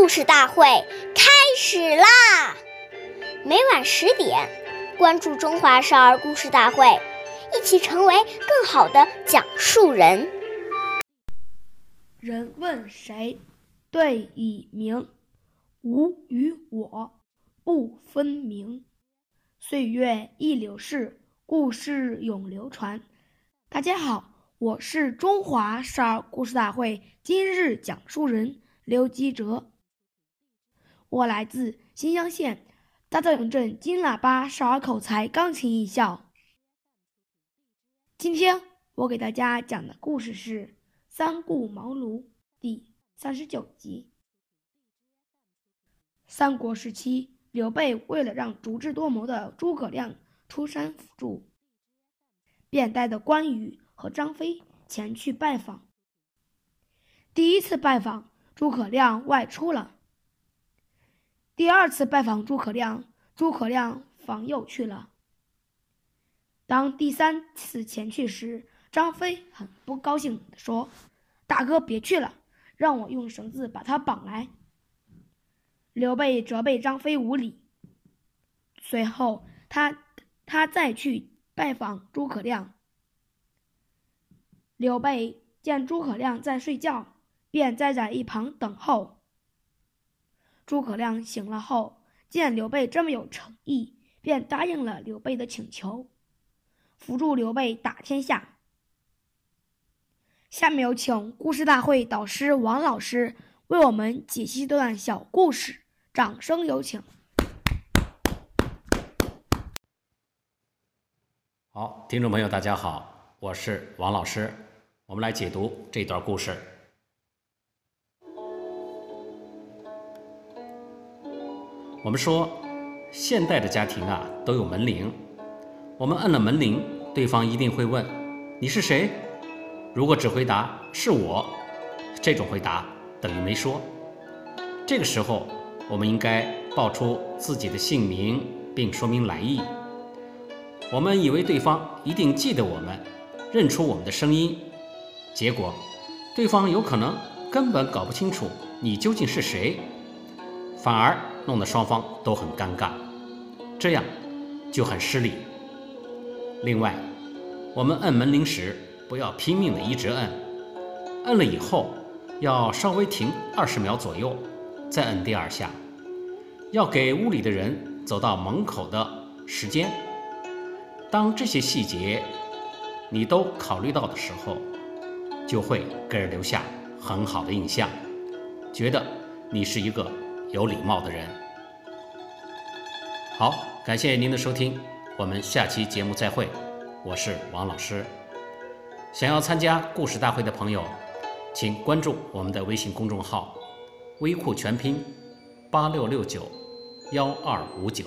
故事大会开始啦！每晚十点，关注《中华少儿故事大会》，一起成为更好的讲述人。人问谁，对以明。吾与我不分明。岁月易流逝，故事永流传。大家好，我是中华少儿故事大会今日讲述人刘基哲。我来自新乡县大枣营镇金喇叭少儿口才钢琴艺校。今天我给大家讲的故事是《三顾茅庐》第三十九集。三国时期，刘备为了让足智多谋的诸葛亮出山辅助，便带着关羽和张飞前去拜访。第一次拜访，诸葛亮外出了。第二次拜访诸葛亮，诸葛亮访友去了。当第三次前去时，张飞很不高兴地说：“大哥别去了，让我用绳子把他绑来。”刘备责备张飞无礼。随后，他他再去拜访诸葛亮。刘备见诸葛亮在睡觉，便站在一旁等候。诸葛亮醒了后，见刘备这么有诚意，便答应了刘备的请求，辅助刘备打天下。下面有请故事大会导师王老师为我们解析这段小故事，掌声有请。好，听众朋友，大家好，我是王老师，我们来解读这段故事。我们说，现代的家庭啊都有门铃，我们按了门铃，对方一定会问：“你是谁？”如果只回答“是我”，这种回答等于没说。这个时候，我们应该报出自己的姓名，并说明来意。我们以为对方一定记得我们，认出我们的声音，结果，对方有可能根本搞不清楚你究竟是谁，反而。弄得双方都很尴尬，这样就很失礼。另外，我们摁门铃时不要拼命的一直摁，摁了以后要稍微停二十秒左右，再摁第二下，要给屋里的人走到门口的时间。当这些细节你都考虑到的时候，就会给人留下很好的印象，觉得你是一个。有礼貌的人，好，感谢您的收听，我们下期节目再会，我是王老师。想要参加故事大会的朋友，请关注我们的微信公众号“微库全拼八六六九幺二五九”。